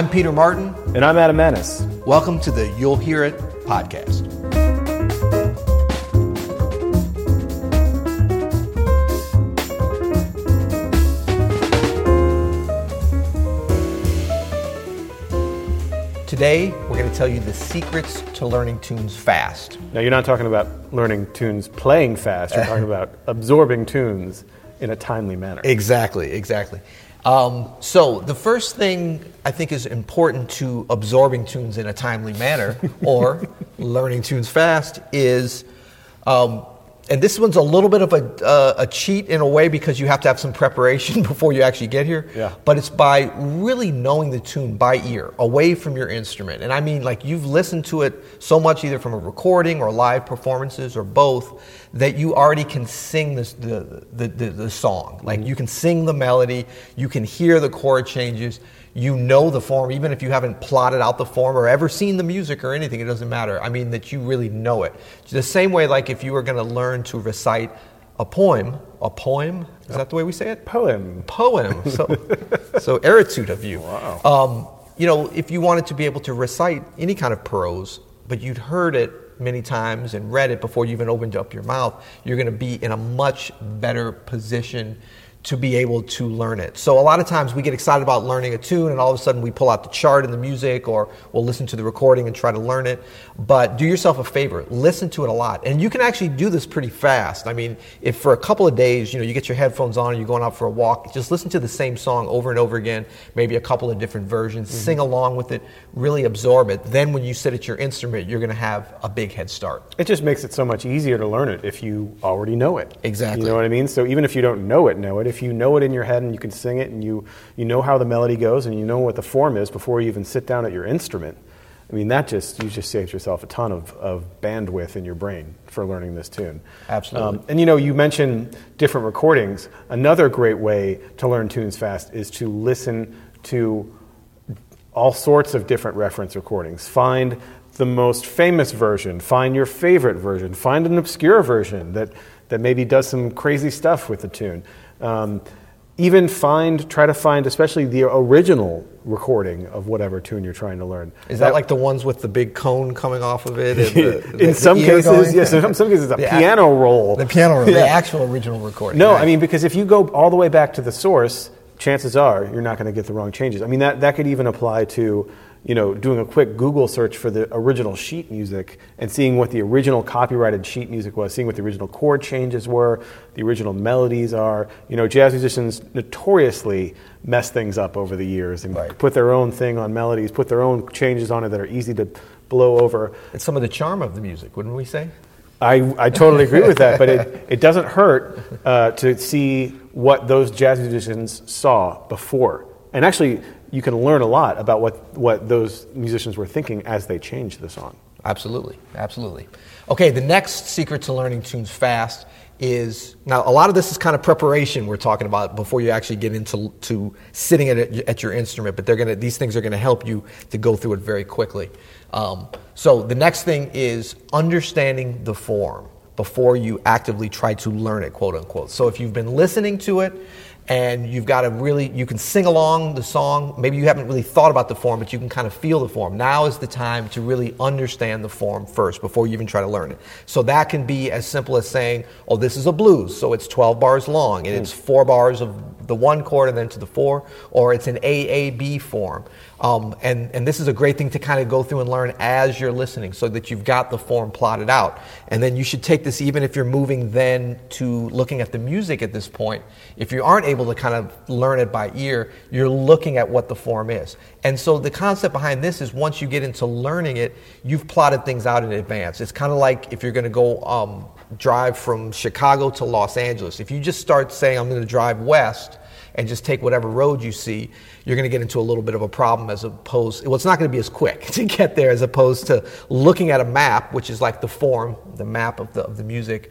I'm Peter Martin. And I'm Adam Maness. Welcome to the You'll Hear It podcast. Today, we're going to tell you the secrets to learning tunes fast. Now, you're not talking about learning tunes playing fast, you're talking about absorbing tunes in a timely manner. Exactly, exactly. Um, so, the first thing I think is important to absorbing tunes in a timely manner or learning tunes fast is um, and this one's a little bit of a, uh, a cheat in a way because you have to have some preparation before you actually get here. Yeah. But it's by really knowing the tune by ear, away from your instrument. And I mean, like you've listened to it so much, either from a recording or live performances or both, that you already can sing this, the, the, the, the song. Like you can sing the melody, you can hear the chord changes you know the form, even if you haven't plotted out the form or ever seen the music or anything, it doesn't matter. I mean, that you really know it. The same way, like if you were going to learn to recite a poem, a poem, is that the way we say it? Poem. Poem. So, so erudite of you. Wow. Um, you know, if you wanted to be able to recite any kind of prose, but you'd heard it many times and read it before you even opened up your mouth, you're going to be in a much better position to be able to learn it. So a lot of times we get excited about learning a tune and all of a sudden we pull out the chart and the music or we'll listen to the recording and try to learn it. But do yourself a favor, listen to it a lot. And you can actually do this pretty fast. I mean, if for a couple of days, you know, you get your headphones on and you're going out for a walk, just listen to the same song over and over again, maybe a couple of different versions, mm-hmm. sing along with it, really absorb it. Then when you sit at your instrument, you're going to have a big head start. It just makes it so much easier to learn it if you already know it. Exactly. You know what I mean? So even if you don't know it, know it if you know it in your head and you can sing it and you, you know how the melody goes and you know what the form is before you even sit down at your instrument, I mean, that just, you just saved yourself a ton of, of bandwidth in your brain for learning this tune. Absolutely. Um, and you know, you mentioned different recordings. Another great way to learn tunes fast is to listen to all sorts of different reference recordings. Find the most famous version, find your favorite version, find an obscure version that, that maybe does some crazy stuff with the tune. Um, even find, try to find, especially the original recording of whatever tune you're trying to learn. Is that, that like the ones with the big cone coming off of it? The, the, in some cases, yes. In some cases, a piano roll. The piano roll, yeah. the actual original recording. No, right. I mean because if you go all the way back to the source, chances are you're not going to get the wrong changes. I mean that that could even apply to you know, doing a quick Google search for the original sheet music and seeing what the original copyrighted sheet music was, seeing what the original chord changes were, the original melodies are. You know, jazz musicians notoriously mess things up over the years and right. put their own thing on melodies, put their own changes on it that are easy to blow over. It's some of the charm of the music, wouldn't we say? I, I totally agree with that, but it, it doesn't hurt uh, to see what those jazz musicians saw before. And actually, you can learn a lot about what, what those musicians were thinking as they changed the song. Absolutely, absolutely. Okay, the next secret to learning tunes fast is now a lot of this is kind of preparation we're talking about before you actually get into to sitting at, at your instrument but they're gonna these things are to help you to go through it very quickly um, so the next thing is understanding the form before you actively try to learn it quote unquote so if you've been listening to it and you've got to really you can sing along the song. Maybe you haven't really thought about the form but you can kind of feel the form. Now is the time to really understand the form first before you even try to learn it. So that can be as simple as saying oh this is a blues so it's 12 bars long and it's four bars of the one chord and then to the four or it's an aab form. Um, and, and this is a great thing to kind of go through and learn as you're listening so that you've got the form plotted out. And then you should take this even if you're moving then to looking at the music at this point. If you aren't able to kind of learn it by ear, you're looking at what the form is. And so the concept behind this is once you get into learning it, you've plotted things out in advance. It's kind of like if you're going to go um, drive from Chicago to Los Angeles. If you just start saying, I'm going to drive west, and just take whatever road you see, you're going to get into a little bit of a problem as opposed, well, it's not going to be as quick to get there as opposed to looking at a map, which is like the form, the map of the, of the music,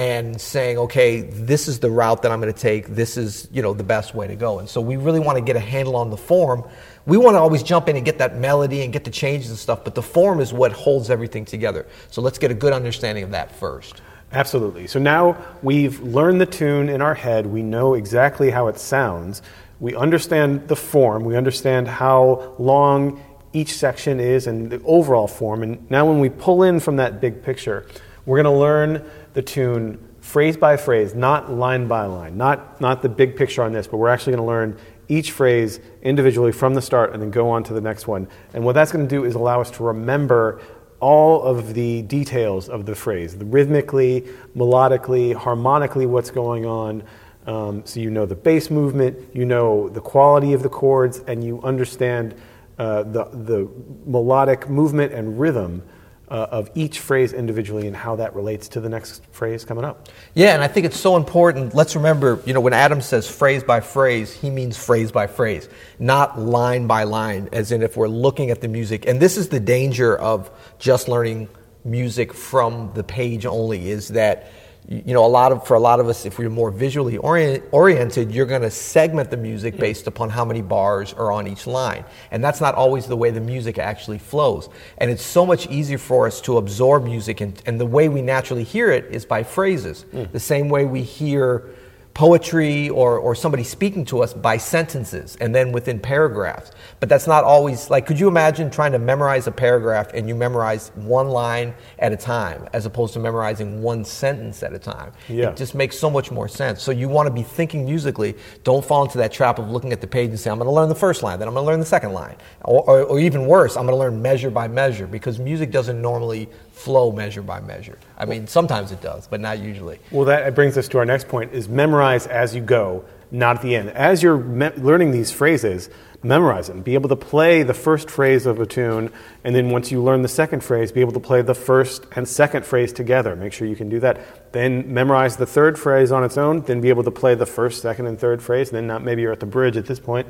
and saying, okay, this is the route that I'm going to take. This is, you know, the best way to go. And so we really want to get a handle on the form. We want to always jump in and get that melody and get the changes and stuff, but the form is what holds everything together. So let's get a good understanding of that first. Absolutely. So now we've learned the tune in our head, we know exactly how it sounds. we understand the form, we understand how long each section is and the overall form. And now, when we pull in from that big picture, we're going to learn the tune phrase by phrase, not line by line, not, not the big picture on this, but we're actually going to learn each phrase individually from the start and then go on to the next one. And what that's going to do is allow us to remember all of the details of the phrase, the rhythmically, melodically, harmonically, what's going on. Um, so you know the bass movement, you know the quality of the chords, and you understand uh, the, the melodic movement and rhythm uh, of each phrase individually and how that relates to the next phrase coming up. Yeah, and I think it's so important. Let's remember, you know, when Adam says phrase by phrase, he means phrase by phrase, not line by line, as in if we're looking at the music. And this is the danger of just learning music from the page only, is that you know, a lot of for a lot of us, if we're more visually orient, oriented, you're going to segment the music based upon how many bars are on each line, and that's not always the way the music actually flows. And it's so much easier for us to absorb music, and, and the way we naturally hear it is by phrases. Mm. The same way we hear poetry or, or somebody speaking to us by sentences and then within paragraphs. But that's not always like, could you imagine trying to memorize a paragraph and you memorize one line at a time as opposed to memorizing one sentence at a time? Yeah. It just makes so much more sense. So you want to be thinking musically. Don't fall into that trap of looking at the page and say, I'm going to learn the first line, then I'm going to learn the second line. Or, or, or even worse, I'm going to learn measure by measure because music doesn't normally flow measure by measure. I mean, sometimes it does, but not usually. Well, that brings us to our next point: is memorize as you go, not at the end. As you're me- learning these phrases, memorize them. Be able to play the first phrase of a tune, and then once you learn the second phrase, be able to play the first and second phrase together. Make sure you can do that. Then memorize the third phrase on its own. Then be able to play the first, second, and third phrase. Then not maybe you're at the bridge at this point,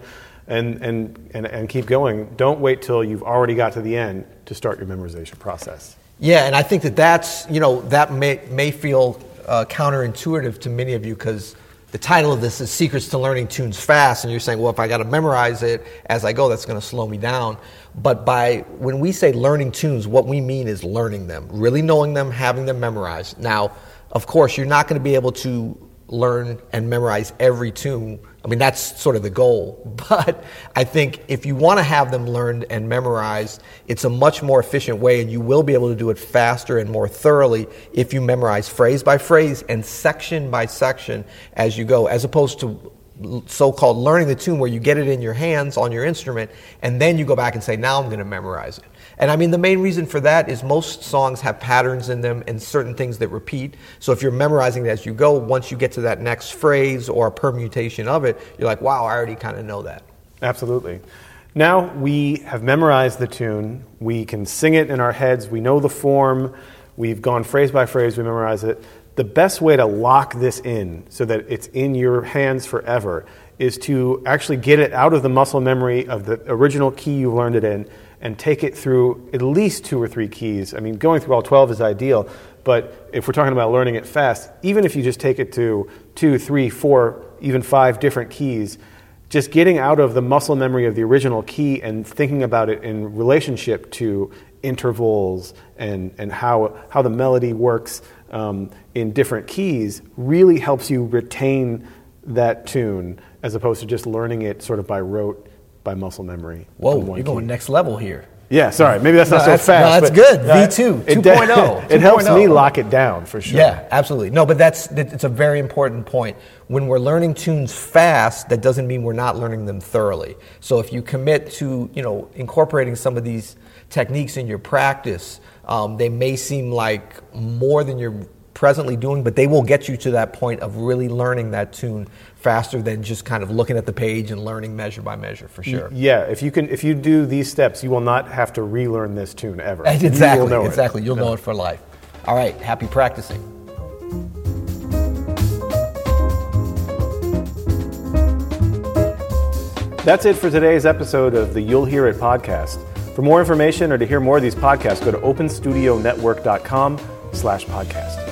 and and and, and keep going. Don't wait till you've already got to the end to start your memorization process. Yeah, and I think that that's, you know, that may, may feel uh, counterintuitive to many of you because the title of this is Secrets to Learning Tunes Fast, and you're saying, well, if I got to memorize it as I go, that's going to slow me down. But by when we say learning tunes, what we mean is learning them, really knowing them, having them memorized. Now, of course, you're not going to be able to learn and memorize every tune I mean, that's sort of the goal. But I think if you want to have them learned and memorized, it's a much more efficient way, and you will be able to do it faster and more thoroughly if you memorize phrase by phrase and section by section as you go, as opposed to so-called learning the tune where you get it in your hands on your instrument and then you go back and say now i'm going to memorize it and i mean the main reason for that is most songs have patterns in them and certain things that repeat. So if you're memorizing it as you go once you get to that next phrase or a permutation of it you're like wow i already kind of know that. Absolutely. Now we have memorized the tune. We can sing it in our heads. We know the form. We've gone phrase by phrase. We memorize it. The best way to lock this in so that it's in your hands forever is to actually get it out of the muscle memory of the original key you learned it in and take it through at least two or three keys. I mean, going through all 12 is ideal, but if we're talking about learning it fast, even if you just take it to two, three, four, even five different keys, just getting out of the muscle memory of the original key and thinking about it in relationship to intervals and, and how, how the melody works um, in different keys really helps you retain that tune as opposed to just learning it sort of by rote by muscle memory. Whoa, you're going next level here. Yeah, sorry, maybe that's not so that's, fast. No, that's good. V2, it, 2.0. It, helps me lock it down for sure. Yeah, absolutely. No, but that's it's a very important point. When we're learning tunes fast, that doesn't mean we're not learning them thoroughly. So if you commit to, you know, incorporating some of these techniques in your practice, um, they may seem like more than you're presently doing, but they will get you to that point of really learning that tune faster than just kind of looking at the page and learning measure by measure for sure. Yeah, if you can if you do these steps, you will not have to relearn this tune ever. Eh, exactly. You exactly. It. You'll know it for life. All right, happy practicing. That's it for today's episode of the You'll Hear It podcast. For more information or to hear more of these podcasts, go to openstudionetwork.com slash podcast.